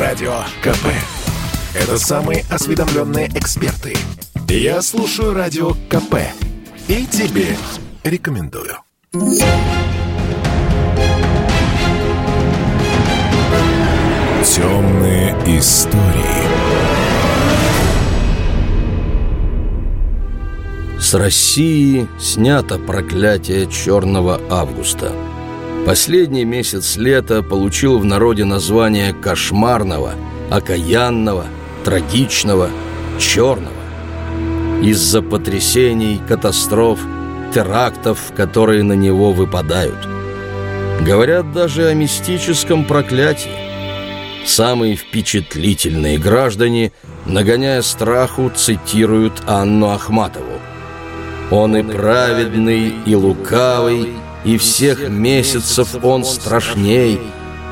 Радио КП. Это самые осведомленные эксперты. Я слушаю Радио КП. И тебе рекомендую. Темные истории. С России снято проклятие Черного Августа. Последний месяц лета получил в народе название кошмарного, окаянного, трагичного, черного. Из-за потрясений, катастроф, терактов, которые на него выпадают. Говорят даже о мистическом проклятии. Самые впечатлительные граждане, нагоняя страху, цитируют Анну Ахматову. «Он и праведный, и лукавый, и всех месяцев он страшней.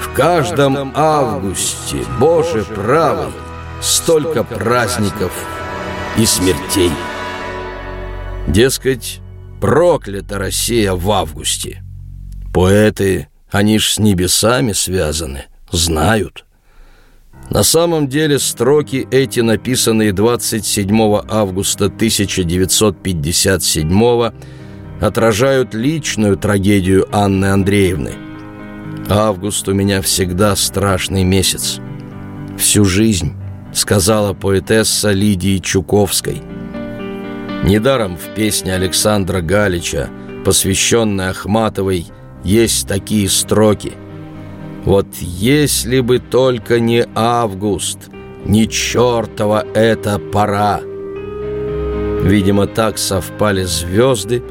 В каждом августе, Боже правый, столько праздников и смертей». Дескать, проклята Россия в августе. Поэты, они ж с небесами связаны, знают – на самом деле строки эти, написанные 27 августа 1957 отражают личную трагедию Анны Андреевны. «Август у меня всегда страшный месяц. Всю жизнь», — сказала поэтесса Лидии Чуковской. Недаром в песне Александра Галича, посвященной Ахматовой, есть такие строки – вот если бы только не август, не чертова эта пора. Видимо, так совпали звезды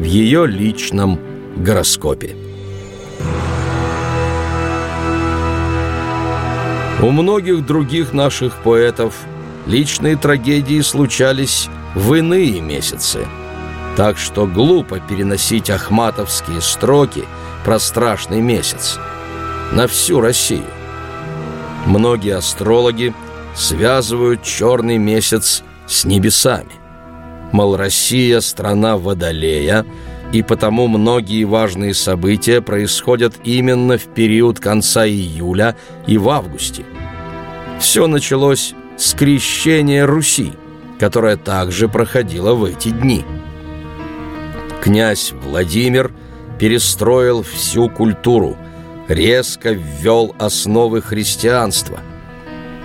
в ее личном гороскопе. У многих других наших поэтов личные трагедии случались в иные месяцы. Так что глупо переносить ахматовские строки про страшный месяц – на всю Россию. Многие астрологи связывают черный месяц с небесами. Мол, Россия – страна Водолея, и потому многие важные события происходят именно в период конца июля и в августе. Все началось с крещения Руси, которое также проходило в эти дни. Князь Владимир перестроил всю культуру – резко ввел основы христианства.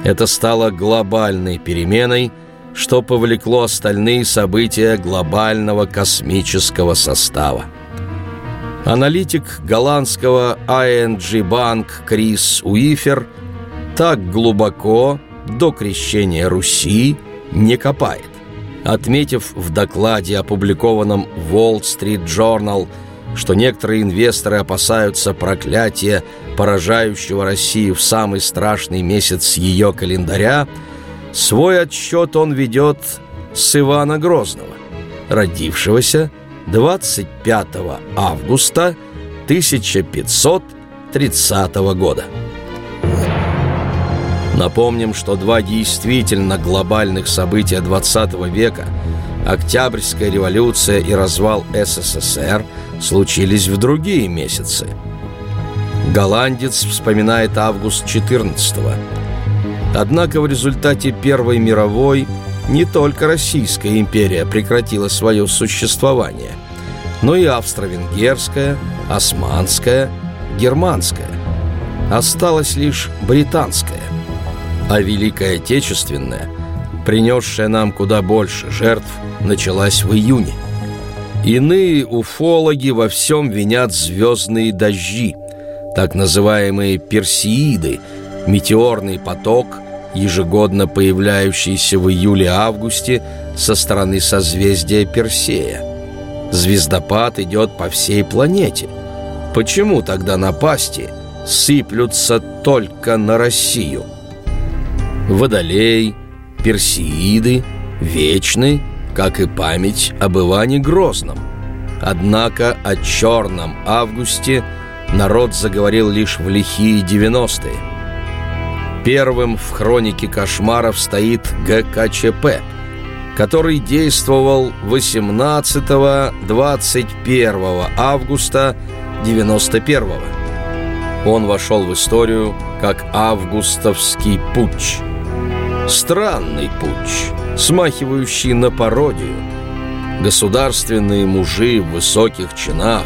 Это стало глобальной переменой, что повлекло остальные события глобального космического состава. Аналитик голландского ING Bank Крис Уифер так глубоко до крещения Руси не копает. Отметив в докладе, опубликованном Wall Street Journal – что некоторые инвесторы опасаются проклятия, поражающего Россию в самый страшный месяц ее календаря, свой отсчет он ведет с Ивана Грозного, родившегося 25 августа 1530 года. Напомним, что два действительно глобальных события XX века – Октябрьская революция и развал СССР случились в другие месяцы. Голландец вспоминает август 14 -го. Однако в результате Первой мировой не только Российская империя прекратила свое существование, но и Австро-Венгерская, Османская, Германская. Осталась лишь Британская. А Великая Отечественная – принесшая нам куда больше жертв, началась в июне. Иные уфологи во всем винят звездные дожди, так называемые персеиды, метеорный поток, ежегодно появляющийся в июле-августе со стороны созвездия Персея. Звездопад идет по всей планете. Почему тогда напасти сыплются только на Россию? Водолей – Персеиды вечны, как и память об Иване Грозном. Однако о черном августе народ заговорил лишь в лихие 90-е. Первым в хронике кошмаров стоит ГКЧП, который действовал 18-21 августа 91 -го. Он вошел в историю как августовский путч. Странный путч, смахивающий на пародию. Государственные мужи в высоких чинах,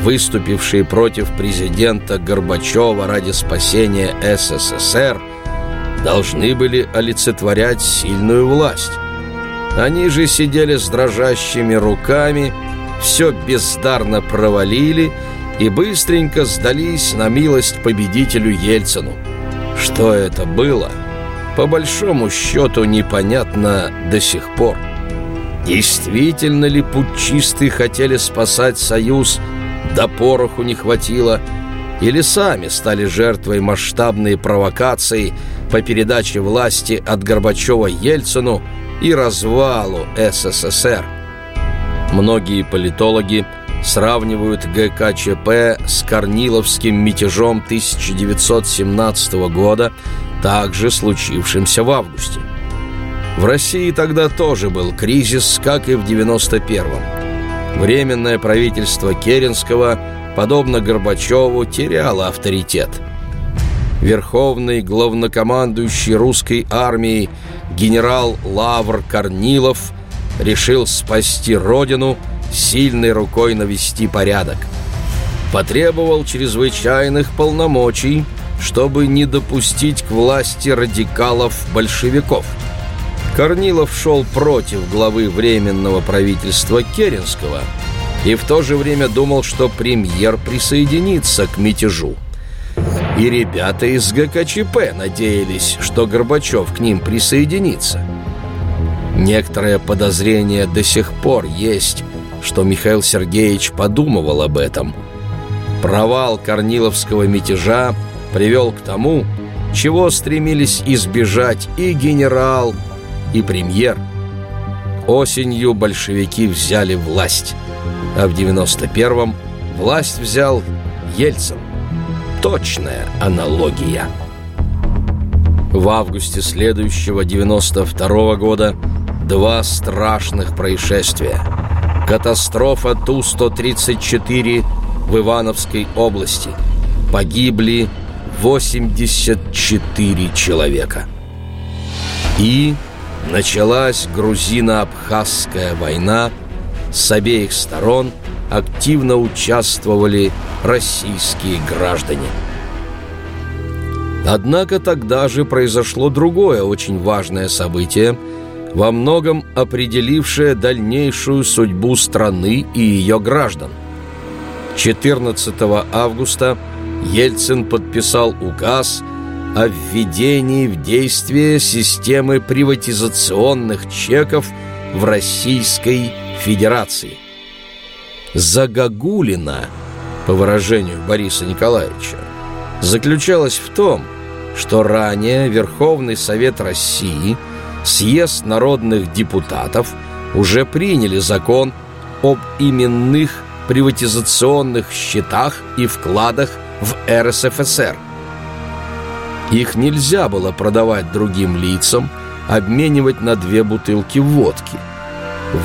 выступившие против президента Горбачева ради спасения СССР, должны были олицетворять сильную власть. Они же сидели с дрожащими руками, все бездарно провалили и быстренько сдались на милость победителю Ельцину. Что это было, по большому счету непонятно до сих пор. Действительно ли путчисты хотели спасать Союз, да пороху не хватило, или сами стали жертвой масштабной провокации по передаче власти от Горбачева Ельцину и развалу СССР? Многие политологи – сравнивают ГКЧП с Корниловским мятежом 1917 года, также случившимся в августе. В России тогда тоже был кризис, как и в 91-м. Временное правительство Керенского, подобно Горбачеву, теряло авторитет. Верховный главнокомандующий русской армией генерал Лавр Корнилов решил спасти родину – сильной рукой навести порядок. Потребовал чрезвычайных полномочий, чтобы не допустить к власти радикалов-большевиков. Корнилов шел против главы Временного правительства Керенского и в то же время думал, что премьер присоединится к мятежу. И ребята из ГКЧП надеялись, что Горбачев к ним присоединится. Некоторое подозрение до сих пор есть, что Михаил Сергеевич подумывал об этом. Провал Корниловского мятежа привел к тому, чего стремились избежать и генерал, и премьер. Осенью большевики взяли власть, а в 91-м власть взял Ельцин. Точная аналогия. В августе следующего 92 -го года два страшных происшествия – Катастрофа Ту-134 в Ивановской области. Погибли 84 человека. И началась грузино-абхазская война. С обеих сторон активно участвовали российские граждане. Однако тогда же произошло другое очень важное событие – во многом определившая дальнейшую судьбу страны и ее граждан. 14 августа Ельцин подписал указ о введении в действие системы приватизационных чеков в Российской Федерации. Загогулина, по выражению Бориса Николаевича, заключалась в том, что ранее Верховный Совет России – съезд народных депутатов уже приняли закон об именных приватизационных счетах и вкладах в РСФСР. Их нельзя было продавать другим лицам, обменивать на две бутылки водки.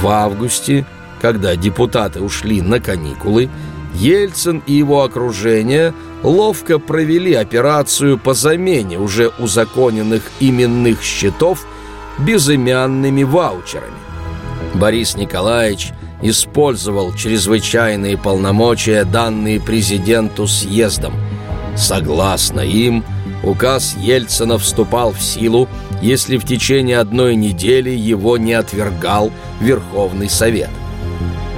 В августе, когда депутаты ушли на каникулы, Ельцин и его окружение ловко провели операцию по замене уже узаконенных именных счетов – безымянными ваучерами. Борис Николаевич использовал чрезвычайные полномочия, данные президенту съездом. Согласно им, указ Ельцина вступал в силу, если в течение одной недели его не отвергал Верховный Совет.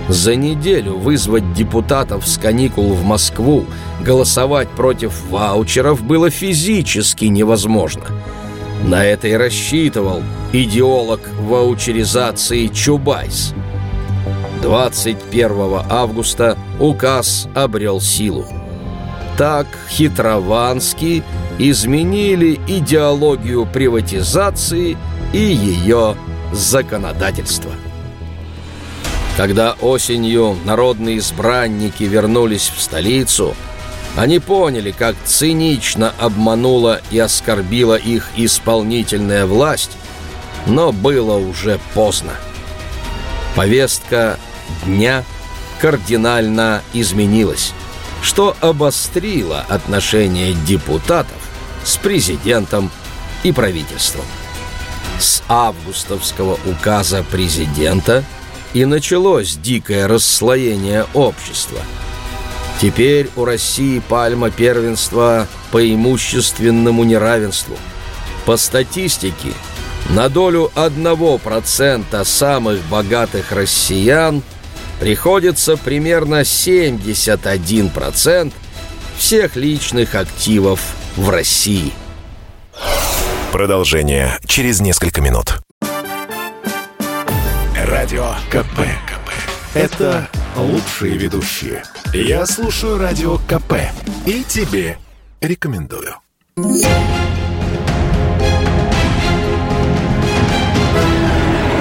За неделю вызвать депутатов с каникул в Москву голосовать против ваучеров было физически невозможно – на это и рассчитывал идеолог ваучеризации Чубайс. 21 августа указ обрел силу. Так хитровански изменили идеологию приватизации и ее законодательство. Когда осенью народные избранники вернулись в столицу – они поняли, как цинично обманула и оскорбила их исполнительная власть, но было уже поздно. Повестка дня кардинально изменилась. Что обострило отношения депутатов с президентом и правительством. С августовского указа президента и началось дикое расслоение общества. Теперь у России пальма первенства по имущественному неравенству. По статистике, на долю 1% самых богатых россиян приходится примерно 71% всех личных активов в России. Продолжение через несколько минут. Радио КП. КП. Это лучшие ведущие. Я слушаю Радио КП. И тебе рекомендую.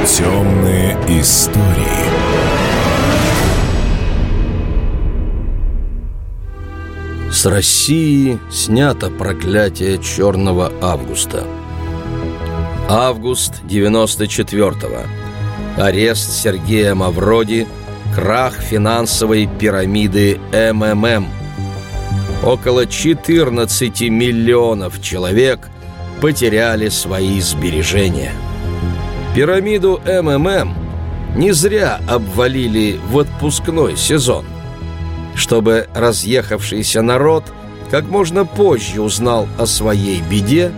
Темные истории. С России снято проклятие Черного Августа. Август 94-го. Арест Сергея Мавроди, крах финансовой пирамиды МММ. Около 14 миллионов человек потеряли свои сбережения. Пирамиду МММ не зря обвалили в отпускной сезон – чтобы разъехавшийся народ как можно позже узнал о своей беде,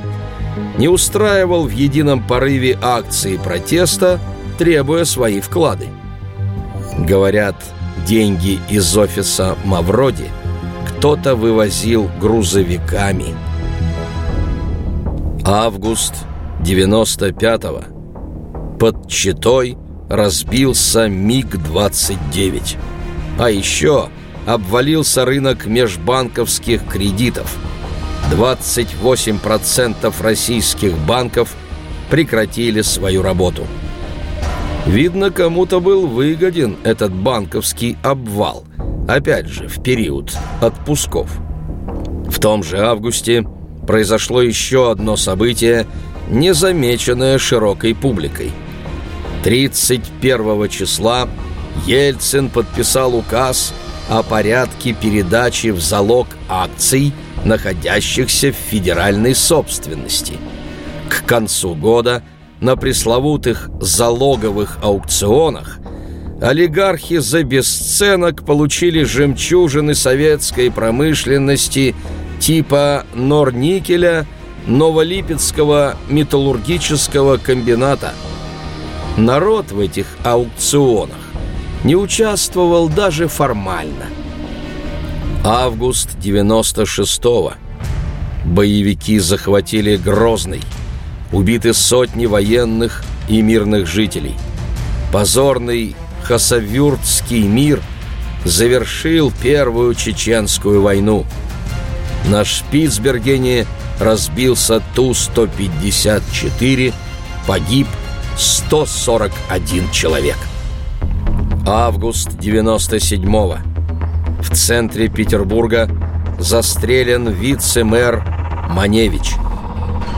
не устраивал в едином порыве акции протеста, требуя свои вклады. Говорят, деньги из офиса Мавроди кто-то вывозил грузовиками. Август 95-го. Под Читой разбился МиГ-29. А еще обвалился рынок межбанковских кредитов. 28% российских банков прекратили свою работу. Видно, кому-то был выгоден этот банковский обвал, опять же, в период отпусков. В том же августе произошло еще одно событие, незамеченное широкой публикой. 31 числа Ельцин подписал указ о порядке передачи в залог акций, находящихся в федеральной собственности. К концу года на пресловутых залоговых аукционах олигархи за бесценок получили жемчужины советской промышленности типа Норникеля, Новолипецкого металлургического комбината. Народ в этих аукционах не участвовал даже формально. Август 96-го. Боевики захватили Грозный. Убиты сотни военных и мирных жителей. Позорный Хасавюртский мир завершил Первую Чеченскую войну. На Шпицбергене разбился Ту-154, погиб 141 человек. Август 97-го. В центре Петербурга застрелен вице-мэр Маневич.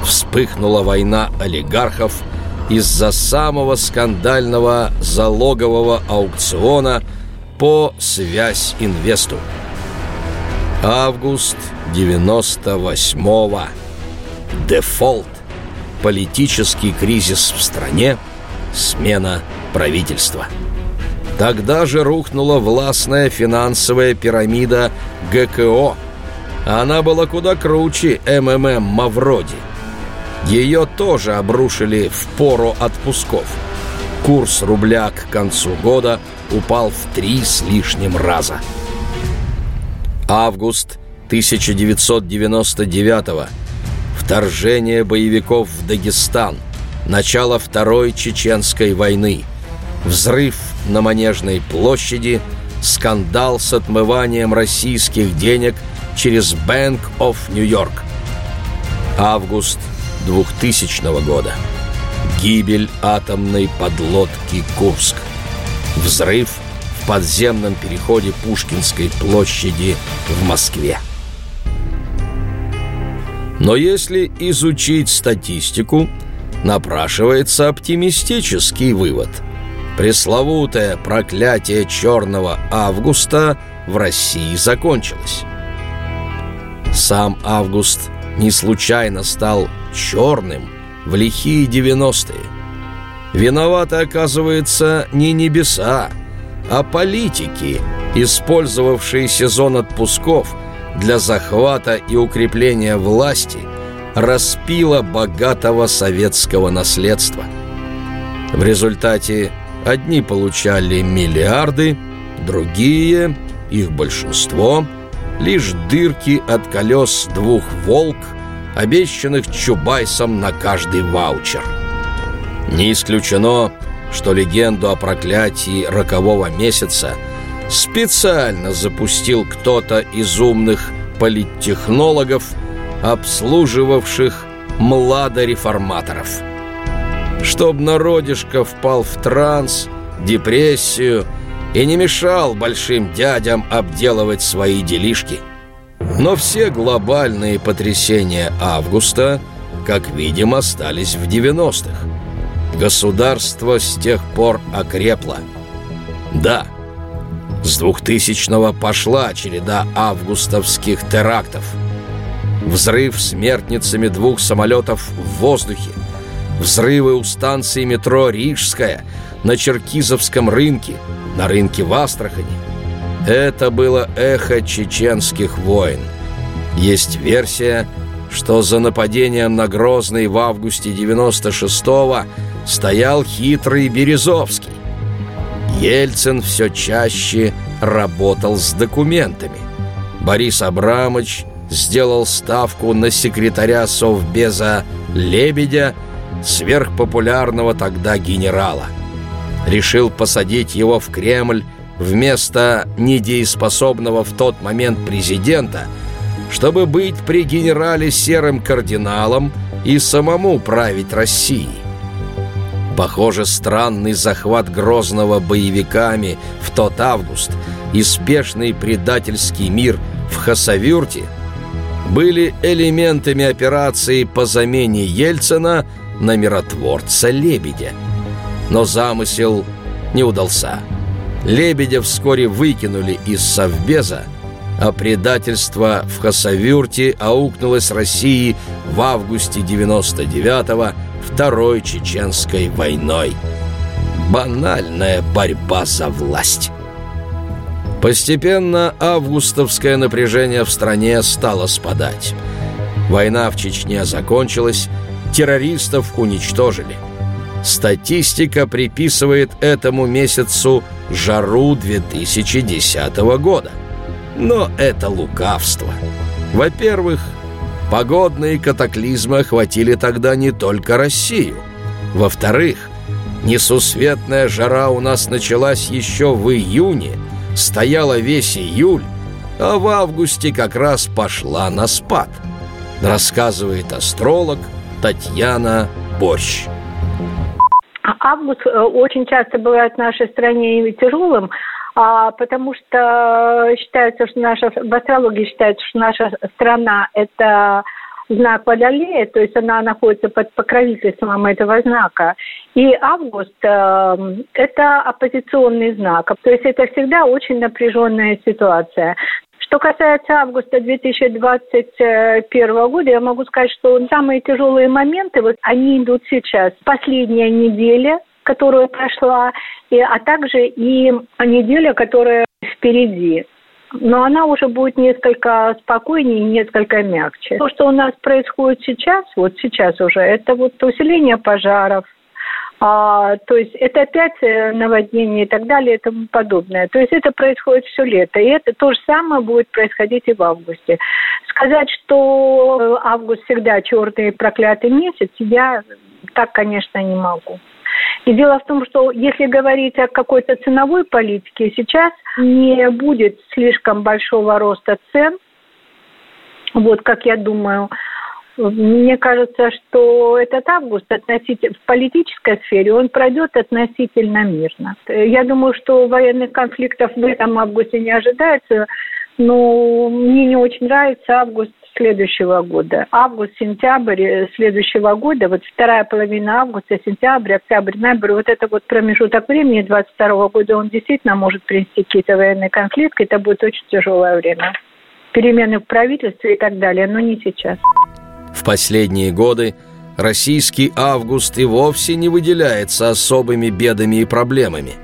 Вспыхнула война олигархов из-за самого скандального залогового аукциона по «Связь Инвесту». Август 98-го. Дефолт. Политический кризис в стране. Смена правительства. Тогда же рухнула властная финансовая пирамида ГКО. Она была куда круче МММ Мавроди. Ее тоже обрушили в пору отпусков. Курс рубля к концу года упал в три с лишним раза. Август 1999 -го. Вторжение боевиков в Дагестан. Начало Второй Чеченской войны. Взрыв на Манежной площади, скандал с отмыванием российских денег через Bank of New York. Август 2000 года. Гибель атомной подлодки «Курск». Взрыв в подземном переходе Пушкинской площади в Москве. Но если изучить статистику, напрашивается оптимистический вывод – Пресловутое проклятие черного августа в России закончилась. Сам Август не случайно стал черным в лихие девяностые. Виноваты, оказывается, не небеса, а политики, использовавшие сезон отпусков для захвата и укрепления власти, распила богатого советского наследства. В результате одни получали миллиарды, другие, их большинство, лишь дырки от колес двух «Волк», обещанных Чубайсом на каждый ваучер. Не исключено, что легенду о проклятии рокового месяца специально запустил кто-то из умных политтехнологов, обслуживавших младореформаторов. Чтоб народишко впал в транс, депрессию и не мешал большим дядям обделывать свои делишки. Но все глобальные потрясения августа, как видим, остались в 90-х. Государство с тех пор окрепло. Да, с 2000-го пошла череда августовских терактов. Взрыв смертницами двух самолетов в воздухе, взрывы у станции метро «Рижская», на Черкизовском рынке, на рынке в Астрахани. Это было эхо чеченских войн. Есть версия, что за нападением на Грозный в августе 96-го стоял хитрый Березовский. Ельцин все чаще работал с документами. Борис Абрамович сделал ставку на секретаря Совбеза Лебедя, сверхпопулярного тогда генерала. Решил посадить его в Кремль вместо недееспособного в тот момент президента, чтобы быть при генерале серым кардиналом и самому править Россией. Похоже, странный захват Грозного боевиками в тот август и спешный предательский мир в Хасавюрте были элементами операции по замене Ельцина на миротворца Лебедя. Но замысел не удался. Лебедя вскоре выкинули из Совбеза, а предательство в Хасавюрте аукнулось России в августе 99-го Второй Чеченской войной. Банальная борьба за власть. Постепенно августовское напряжение в стране стало спадать. Война в Чечне закончилась, террористов уничтожили. Статистика приписывает этому месяцу жару 2010 года. Но это лукавство. Во-первых, Погодные катаклизмы охватили тогда не только Россию. Во-вторых, несусветная жара у нас началась еще в июне, стояла весь июль, а в августе как раз пошла на спад. Рассказывает астролог Татьяна Борщ. Август э, очень часто бывает в нашей стране тяжелым, а, потому что считается, что наша, в астрологии считается, что наша страна – это знак Водолея, то есть она находится под покровительством этого знака. И август э, – это оппозиционный знак, то есть это всегда очень напряженная ситуация. Что касается августа 2021 года, я могу сказать, что самые тяжелые моменты, вот они идут сейчас. Последняя неделя – которая прошла, и, а также и неделя, которая впереди. Но она уже будет несколько спокойнее несколько мягче. То, что у нас происходит сейчас, вот сейчас уже, это вот усиление пожаров, а, то есть это опять э, наводнение и так далее и тому подобное. То есть это происходит все лето. И это то же самое будет происходить и в августе. Сказать, что август всегда черный проклятый месяц, я так, конечно, не могу. И дело в том, что если говорить о какой-то ценовой политике, сейчас не будет слишком большого роста цен, вот как я думаю. Мне кажется, что этот август относительно, в политической сфере он пройдет относительно мирно. Я думаю, что военных конфликтов в этом августе не ожидается, но мне не очень нравится август следующего года. Август-сентябрь э, следующего года, вот вторая половина августа, сентябрь, октябрь, ноябрь, вот это вот промежуток времени 22 года, он действительно может принести какие-то военные конфликты, это будет очень тяжелое время. Перемены в правительстве и так далее, но не сейчас. В последние годы российский август и вовсе не выделяется особыми бедами и проблемами.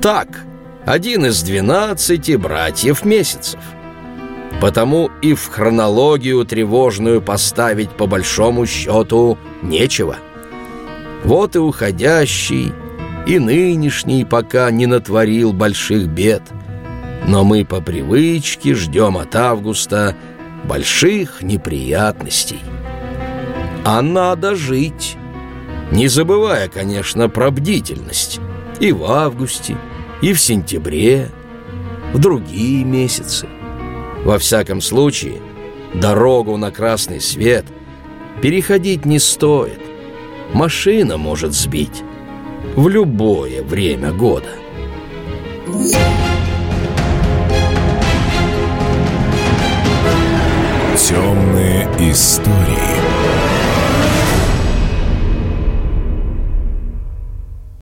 Так, один из двенадцати братьев месяцев – Потому и в хронологию тревожную поставить по большому счету нечего. Вот и уходящий, и нынешний пока не натворил больших бед. Но мы по привычке ждем от августа больших неприятностей. А надо жить, не забывая, конечно, про бдительность. И в августе, и в сентябре, в другие месяцы. Во всяком случае, дорогу на красный свет переходить не стоит. Машина может сбить в любое время года. Темные истории.